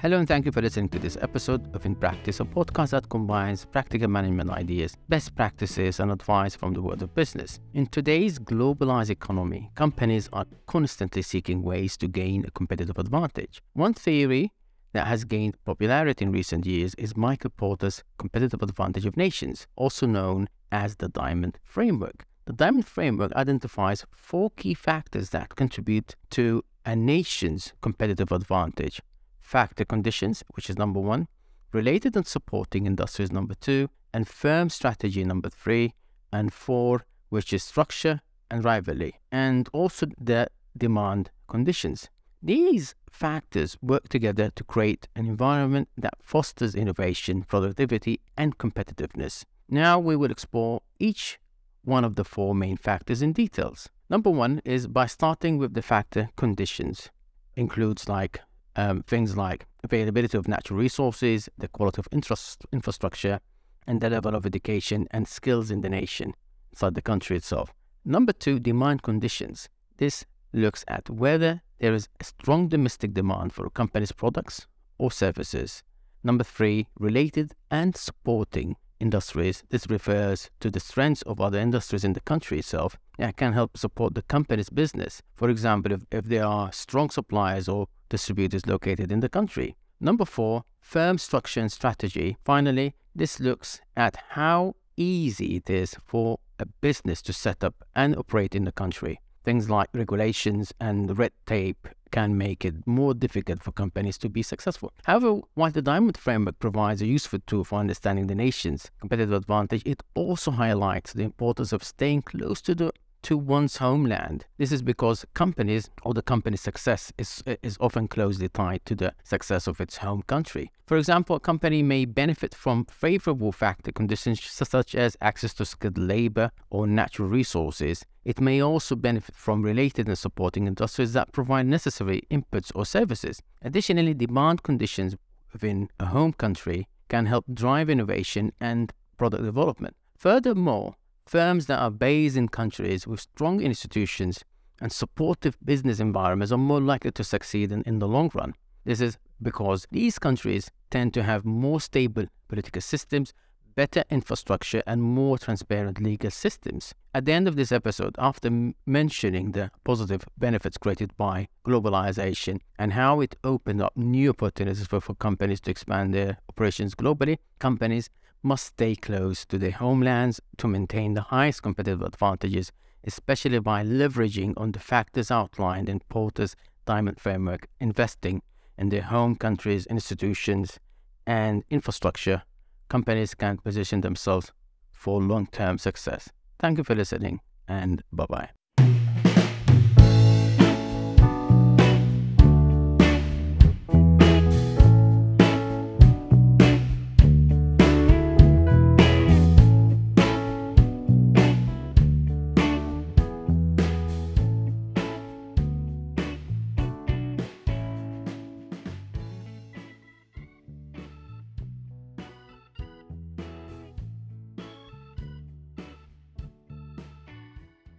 Hello and thank you for listening to this episode of In Practice, a podcast that combines practical management ideas, best practices, and advice from the world of business. In today's globalized economy, companies are constantly seeking ways to gain a competitive advantage. One theory that has gained popularity in recent years is Michael Porter's competitive advantage of nations, also known as the Diamond Framework. The Diamond Framework identifies four key factors that contribute to a nation's competitive advantage factor conditions, which is number one, related and supporting industries, number two, and firm strategy, number three, and four, which is structure and rivalry, and also the demand conditions. These factors work together to create an environment that fosters innovation, productivity, and competitiveness. Now we will explore each one of the four main factors in details. Number one is by starting with the factor conditions. Includes like um, things like availability of natural resources, the quality of infrastructure, and the level of education and skills in the nation inside the country itself. Number two, demand conditions. This looks at whether there is a strong domestic demand for a company's products or services. Number three, related and supporting industries. This refers to the strengths of other industries in the country itself and can help support the company's business. For example, if, if there are strong suppliers or distributors located in the country. Number four, firm structure and strategy. Finally, this looks at how easy it is for a business to set up and operate in the country. Things like regulations and red tape can make it more difficult for companies to be successful. However, while the Diamond Framework provides a useful tool for understanding the nation's competitive advantage, it also highlights the importance of staying close to the to one's homeland. This is because companies or the company's success is, is often closely tied to the success of its home country. For example, a company may benefit from favorable factor conditions such as access to skilled labor or natural resources. It may also benefit from related and supporting industries that provide necessary inputs or services. Additionally, demand conditions within a home country can help drive innovation and product development. Furthermore, Firms that are based in countries with strong institutions and supportive business environments are more likely to succeed in, in the long run. This is because these countries tend to have more stable political systems, better infrastructure, and more transparent legal systems. At the end of this episode, after mentioning the positive benefits created by globalization and how it opened up new opportunities for, for companies to expand their operations globally, companies must stay close to their homelands to maintain the highest competitive advantages, especially by leveraging on the factors outlined in Porter's Diamond Framework, investing in their home country's institutions and infrastructure. Companies can position themselves for long term success. Thank you for listening, and bye bye.